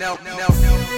No, no, no.